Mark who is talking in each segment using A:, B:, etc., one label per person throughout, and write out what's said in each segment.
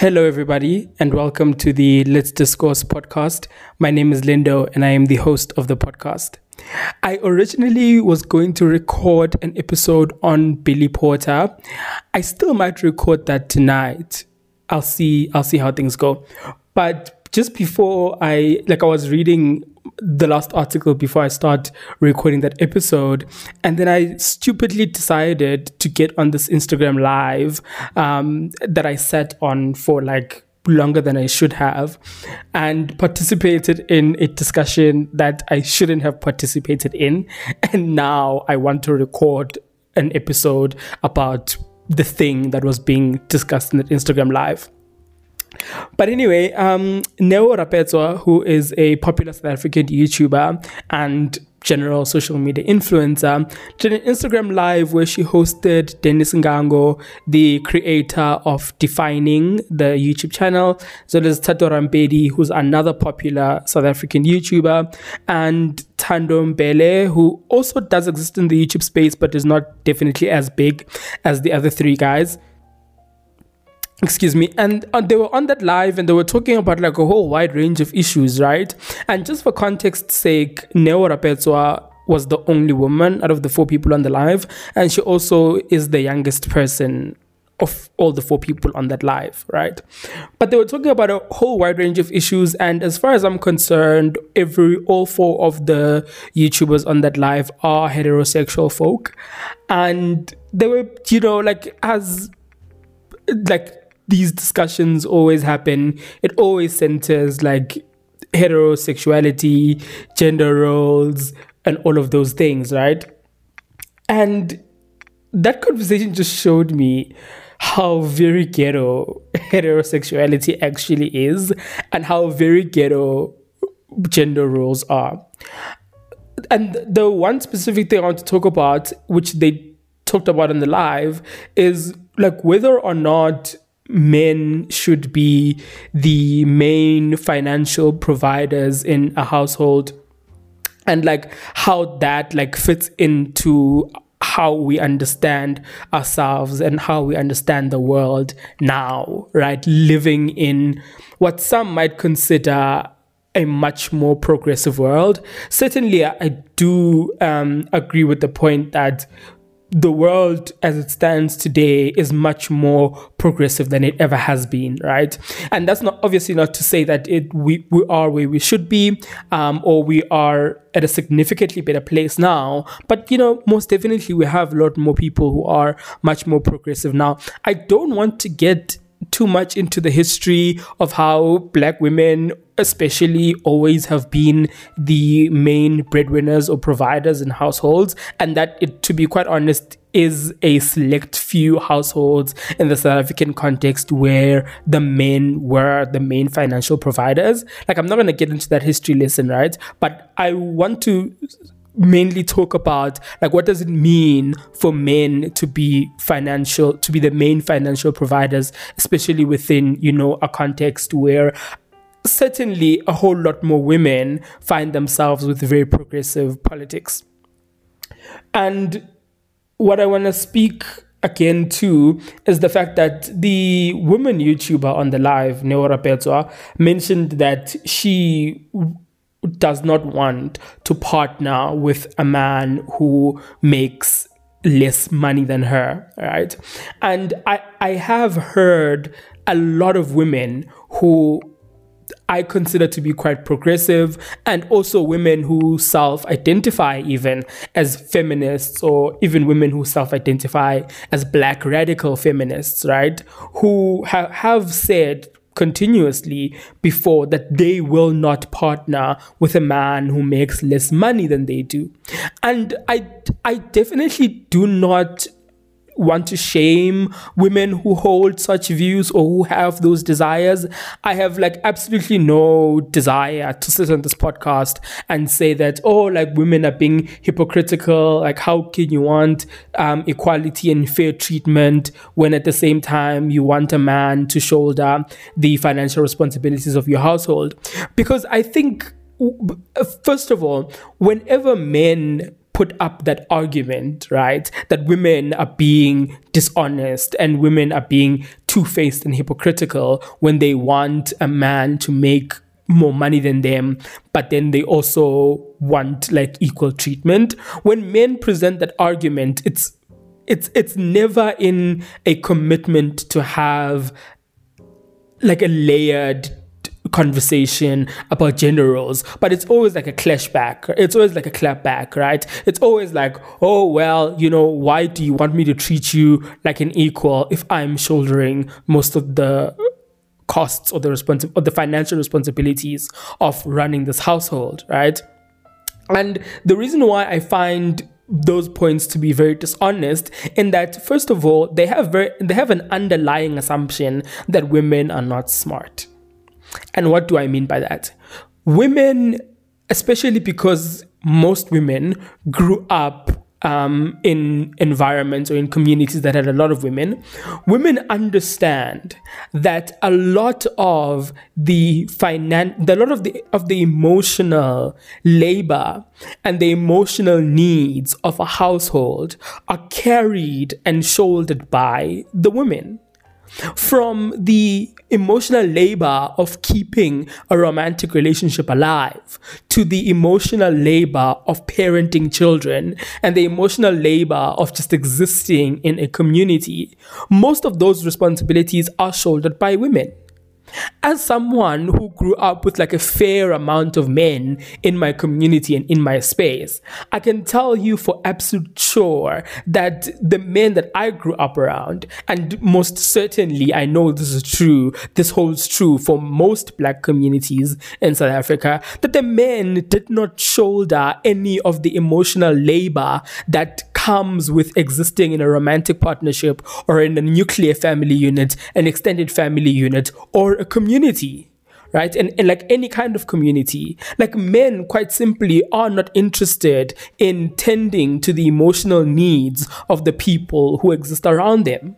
A: Hello, everybody, and welcome to the Let's Discourse podcast. My name is Lindo, and I am the host of the podcast. I originally was going to record an episode on Billy Porter. I still might record that tonight. I'll see. I'll see how things go. But just before I, like, I was reading the last article before I start recording that episode. And then I stupidly decided to get on this Instagram live um, that I sat on for like longer than I should have and participated in a discussion that I shouldn't have participated in. And now I want to record an episode about the thing that was being discussed in that Instagram live. But anyway, um, Neo who is a popular South African YouTuber and general social media influencer, did an Instagram live where she hosted Dennis Ngango, the creator of Defining, the YouTube channel, as well as Tato who's another popular South African YouTuber, and Thando Mbele, who also does exist in the YouTube space but is not definitely as big as the other three guys excuse me and uh, they were on that live and they were talking about like a whole wide range of issues right and just for context sake neo rapetswa was the only woman out of the four people on the live and she also is the youngest person of all the four people on that live, right? But they were talking about a whole wide range of issues, and as far as I'm concerned, every all four of the YouTubers on that live are heterosexual folk, and they were, you know, like as like these discussions always happen. It always centers like heterosexuality, gender roles, and all of those things, right? And that conversation just showed me how very ghetto heterosexuality actually is and how very ghetto gender roles are. And the one specific thing I want to talk about, which they talked about in the live, is like whether or not men should be the main financial providers in a household. And like how that like fits into how we understand ourselves and how we understand the world now right? Living in what some might consider a much more progressive world. Certainly i do um, agree with the point that the world as it stands today is much more progressive than it ever has been, right? And that's not obviously not to say that it we, we are where we should be, um, or we are at a significantly better place now. But you know, most definitely we have a lot more people who are much more progressive now. I don't want to get too much into the history of how black women especially always have been the main breadwinners or providers in households and that it to be quite honest is a select few households in the South African context where the men were the main financial providers. Like, I'm not going to get into that history lesson, right? But I want to mainly talk about like what does it mean for men to be financial to be the main financial providers especially within you know a context where certainly a whole lot more women find themselves with very progressive politics. And what i want to speak again to is the fact that the woman YouTuber on the live, Neo Rapetswa, mentioned that she does not want to partner with a man who makes less money than her, right? And I I have heard a lot of women who I consider to be quite progressive, and also women who self identify even as feminists, or even women who self identify as black radical feminists, right? Who ha- have said continuously before that they will not partner with a man who makes less money than they do. And I I definitely do not want to shame women who hold such views or who have those desires. I have like absolutely no desire to sit on this podcast and say that, oh, like women are being hypocritical. Like, how can you want um, equality and fair treatment when at the same time you want a man to shoulder the financial responsibilities of your household? Because I think first of all, whenever men put up that argument, right? That women are being dishonest and women are being two faced and hypocritical when they want a man to make more money than them, but then they also want like equal treatment. When men present that argument, it's it's it's never in a commitment to have like a layered conversation about gender roles, but it's always like a clashback. It's always like a clapback, right? It's always like, oh, well, you know, why do you want me to treat you like an equal if I'm shouldering most of the costs or the responsi- or the financial responsibilities of running this household, right? And the reason why I find those points to be very dishonest in that first of all they have very they have an underlying assumption that women are not smart and what do I mean by that? Women, especially because most women grew up um, in environments or in communities that had a lot of women, women understand that a lot of the finan- a lot of the of the emotional labor and the emotional needs of a household are carried and shouldered by the women from the emotional labor of keeping a romantic relationship alive to the emotional labor of parenting children and the emotional labor of just existing in a community, most of those responsibilities are shouldered by women. As someone who grew up with like a fair amount of men in my community and in my space, I can tell you for absolute sure that the men that I grew up around, and most certainly I know this is true, this holds true for most black communities in South Africa, that the men did not shoulder any of the emotional labor that comes with existing in a romantic partnership or in a nuclear family unit, an extended family unit, or a community right? And, and like any kind of community, like men, quite simply, are not interested in tending to the emotional needs of the people who exist around them.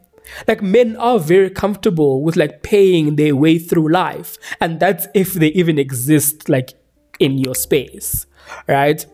A: Like men are very comfortable with like paying their way through life, and that's if they even exist like in your space, right?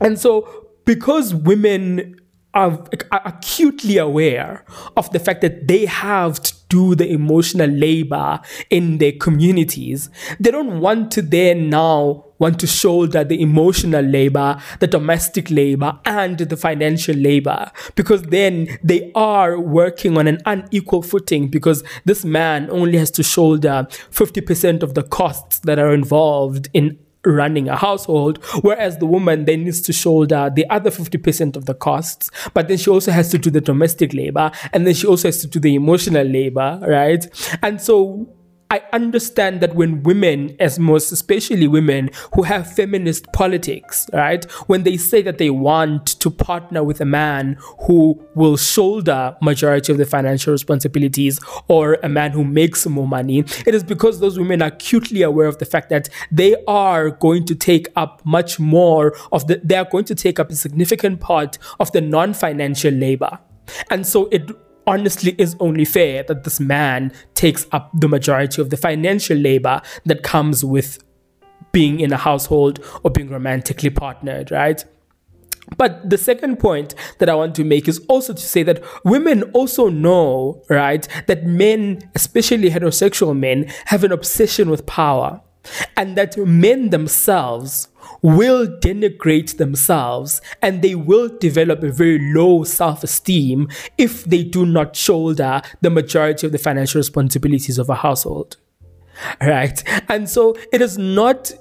A: And so because women are, acutely aware of the fact that they have to do the emotional labor in their communities. They don't want to then now want to shoulder the emotional labor, the domestic labor, and the financial labor because then they are working on an unequal footing because this man only has to shoulder 50% of the costs that are involved in running a household, whereas the woman then needs to shoulder the other 50% of the costs, but then she also has to do the domestic labor and then she also has to do the emotional labor, right? And so I understand that when women, as most especially women who have feminist politics, right, when they say that they want to partner with a man who will shoulder majority of the financial responsibilities or a man who makes more money, it is because those women are acutely aware of the fact that they are going to take up much more of the, they are going to take up a significant part of the non-financial labor. And so it honestly is only fair that this man takes up the majority of the financial labor that comes with being in a household or being romantically partnered, right? But the second point that I want to make is also to say that women also know, right, that men, especially heterosexual men, have an obsession with power. And that men themselves will denigrate themselves and they will develop a very low self esteem if they do not shoulder the majority of the financial responsibilities of a household. Right? And so it is not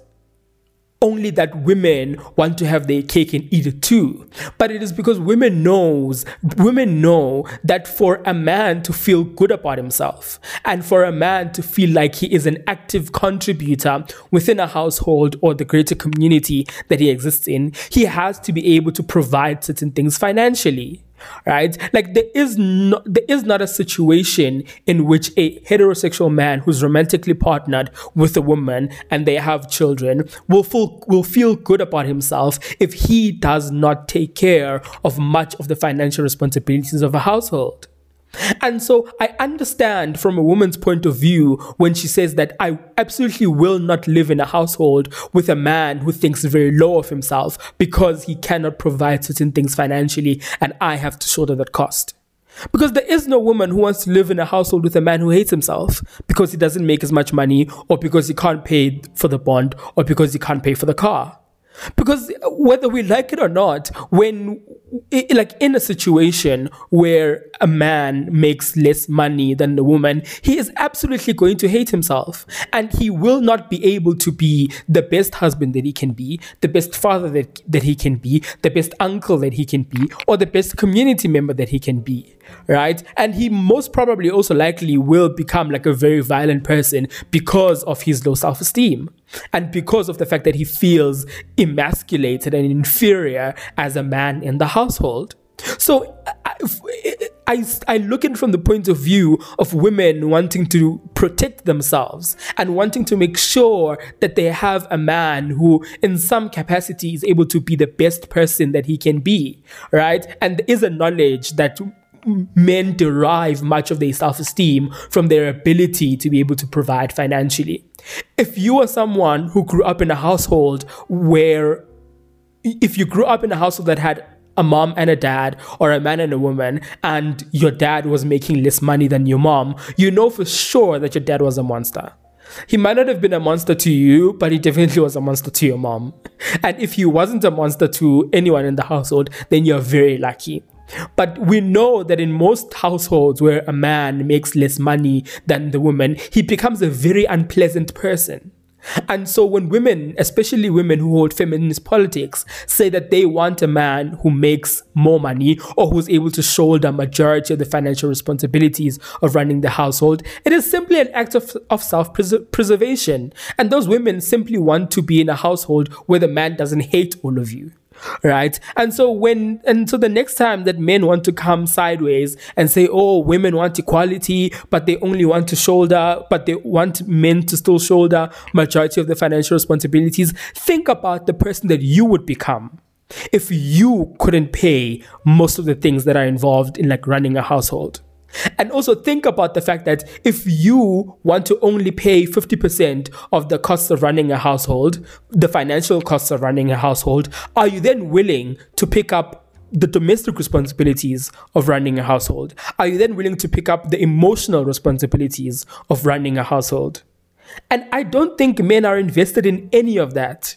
A: only that women want to have their cake and eat it too. But it is because women knows women know that for a man to feel good about himself and for a man to feel like he is an active contributor within a household or the greater community that he exists in he has to be able to provide certain things financially right? Like there is not there is not a situation in which a heterosexual man who's romantically partnered with a woman and they have children will feel will feel good about himself if he does not take care of much of the financial responsibilities of a household and so I understand from a woman's point of view when she says that I absolutely will not live in a household with a man who thinks very low of himself because he cannot provide certain things financially and I have to shoulder that cost. Because there is no woman who wants to live in a household with a man who hates himself because he doesn't make as much money or because he can't pay for the bond or because he can't pay for the car. Because whether we like it or not, when like in a situation where a man makes less money than the woman, he is absolutely going to hate himself and he will not be able to be the best husband that he can be, the best father that, that he can be, the best uncle that he can be, or the best community member that he can be, right? And he most probably also likely will become like a very violent person because of his low self esteem and because of the fact that he feels emasculated and inferior as a man in the household. So I, I, I look at it from the point of view of women wanting to protect themselves and wanting to make sure that they have a man who, in some capacity, is able to be the best person that he can be, right? And there is a knowledge that men derive much of their self esteem from their ability to be able to provide financially. If you are someone who grew up in a household where, if you grew up in a household that had a mom and a dad, or a man and a woman, and your dad was making less money than your mom, you know for sure that your dad was a monster. He might not have been a monster to you, but he definitely was a monster to your mom. And if he wasn't a monster to anyone in the household, then you're very lucky. But we know that in most households where a man makes less money than the woman, he becomes a very unpleasant person. And so when women, especially women who hold feminist politics, say that they want a man who makes more money or who's able to shoulder majority of the financial responsibilities of running the household, it is simply an act of, of self-preservation. And those women simply want to be in a household where the man doesn't hate all of you right? And so when and so the next time that men want to come sideways and say oh women want equality but they only want to shoulder but they want men to still shoulder majority of the financial responsibilities think about the person that you would become. If you couldn't pay most of the things that are involved in like running a household and also think about the fact that if you want to only pay 50% of the costs of running a household, the financial costs of running a household, are you then willing to pick up the domestic responsibilities of running a household? Are you then willing to pick up the emotional responsibilities of running a household? And I don't think men are invested in any of that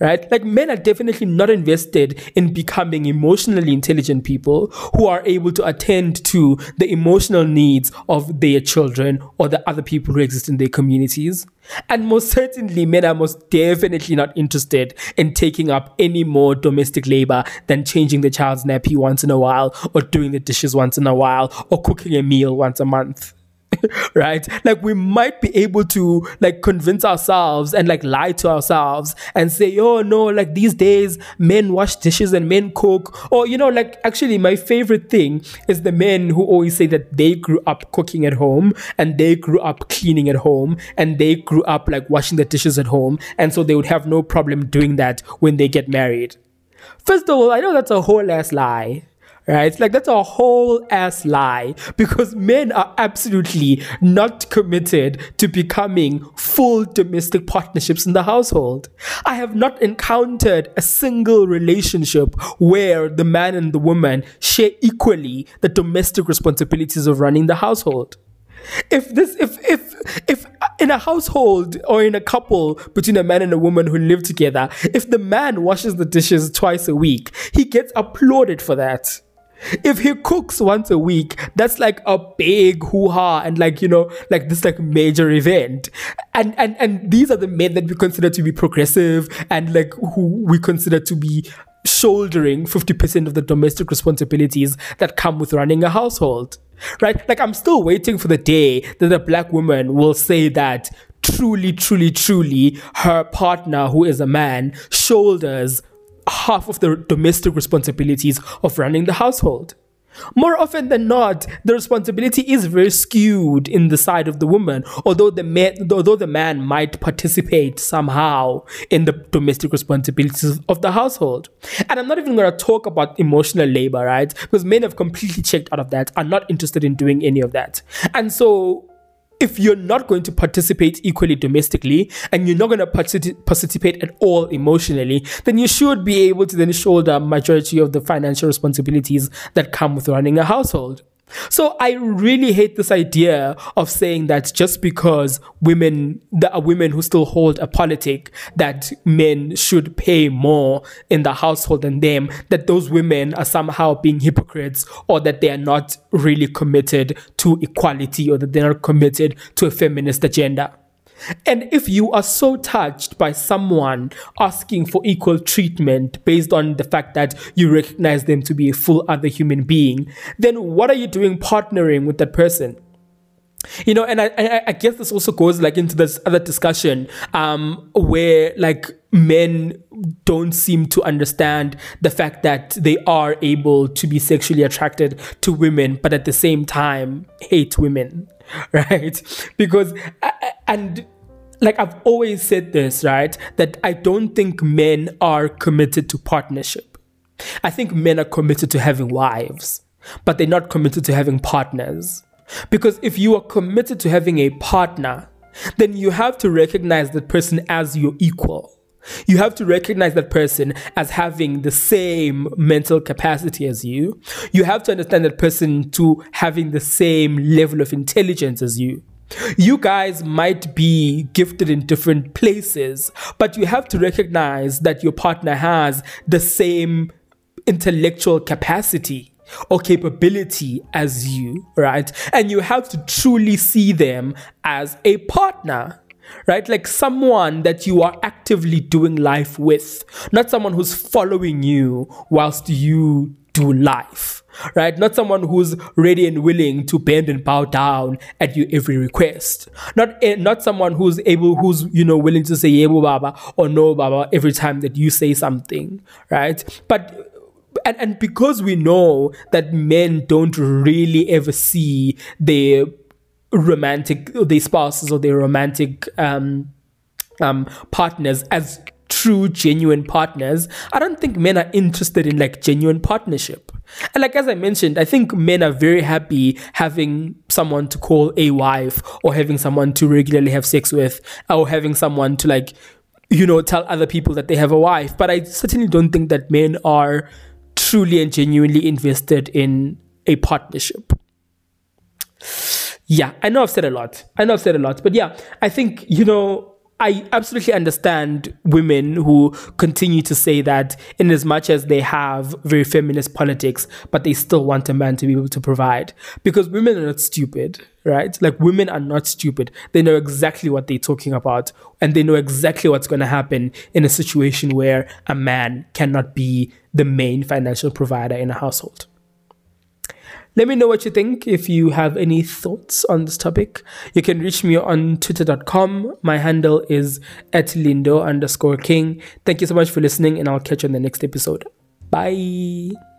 A: right? Like men are definitely not invested in becoming emotionally intelligent people who are able to attend to the emotional needs of their children or the other people who exist in their communities. And most certainly, men are most definitely not interested in taking up any more domestic labor than changing the child's nappy once in a while, or doing the dishes once in a while, or cooking a meal once a month. right? Like we might be able to like convince ourselves and like lie to ourselves and say, oh no, like these days men wash dishes and men cook. Or, you know, like actually my favorite thing is the men who always say that they grew up cooking at home and they grew up cleaning at home and they grew up like washing the dishes at home. And so they would have no problem doing that when they get married. First of all, I know that's a whole ass lie right? Like that's a whole ass lie because men are absolutely not committed to becoming full domestic partnerships in the household. I have not encountered a single relationship where the man and the woman share equally the domestic responsibilities of running the household. If this, if, if, if in a household or in a couple between a man and a woman who live together, if the man washes the dishes twice a week, he gets applauded for that if he cooks once a week, that's like a big hoo-ha and like, you know, like this like major event. And and and these are the men that we consider to be progressive and like who we consider to be shouldering 50% of the domestic responsibilities that come with running a household. Right? Like I'm still waiting for the day that a black woman will say that truly, truly, truly her partner who is a man shoulders half of the domestic responsibilities of running the household. More often than not, the responsibility is very skewed in the side of the woman, although the man, although the man might participate somehow in the domestic responsibilities of the household. And I'm not even going to talk about emotional labor, right? Because men have completely checked out of that, are not interested in doing any of that. And so if you're not going to participate equally domestically and you're not going to participate at all emotionally, then you should be able to then shoulder majority of the financial responsibilities that come with running a household. So I really hate this idea of saying that just because women, there are women who still hold a politic that men should pay more in the household than them, that those women are somehow being hypocrites or that they are not really committed to equality or that they're not committed to a feminist agenda. And if you are so touched by someone asking for equal treatment based on the fact that you recognize them to be a full other human being, then what are you doing partnering with that person? You know, and I, I, guess this also goes like into this other discussion um, where like men don't seem to understand the fact that they are able to be sexually attracted to women, but at the same time hate women, right? Because and like I've always said this, right? That I don't think men are committed to partnership. I think men are committed to having wives, but they're not committed to having partners. Because if you are committed to having a partner, then you have to recognize that person as your equal. You have to recognize that person as having the same mental capacity as you. You have to understand that person to having the same level of intelligence as you. You guys might be gifted in different places, but you have to recognize that your partner has the same intellectual capacity or capability as you, right? And you have to truly see them as a partner right? Like someone that you are actively doing life with, not someone who's following you whilst you do life, right? Not someone who's ready and willing to bend and bow down at your every request. Not eh, not someone who's able, who's you know willing to say yebo baba or no baba every time that you say something, right? But and, and because we know that men don't really ever see their romantic their spouses or their romantic um, um, partners as true genuine partners i don't think men are interested in like genuine partnership. And like as i mentioned i think men are very happy having someone to call a wife or having someone to regularly have sex with or having someone to like you know tell other people that they have a wife. But i certainly don't think that men are truly and genuinely invested in a partnership. Yeah i know i've said a lot. I know i've said a lot. But yeah i think you know I absolutely understand women who continue to say that in as much as they have very feminist politics, but they still want a man to be able to provide. Because women are not stupid, right? Like women are not stupid. They know exactly what they're talking about and they know exactly what's going to happen in a situation where a man cannot be the main financial provider in a household. Let me know what you think. If you have any thoughts on this topic, you can reach me on twitter.com. My handle is at lindo underscore king. Thank you so much for listening, and I'll catch you on the next episode. Bye.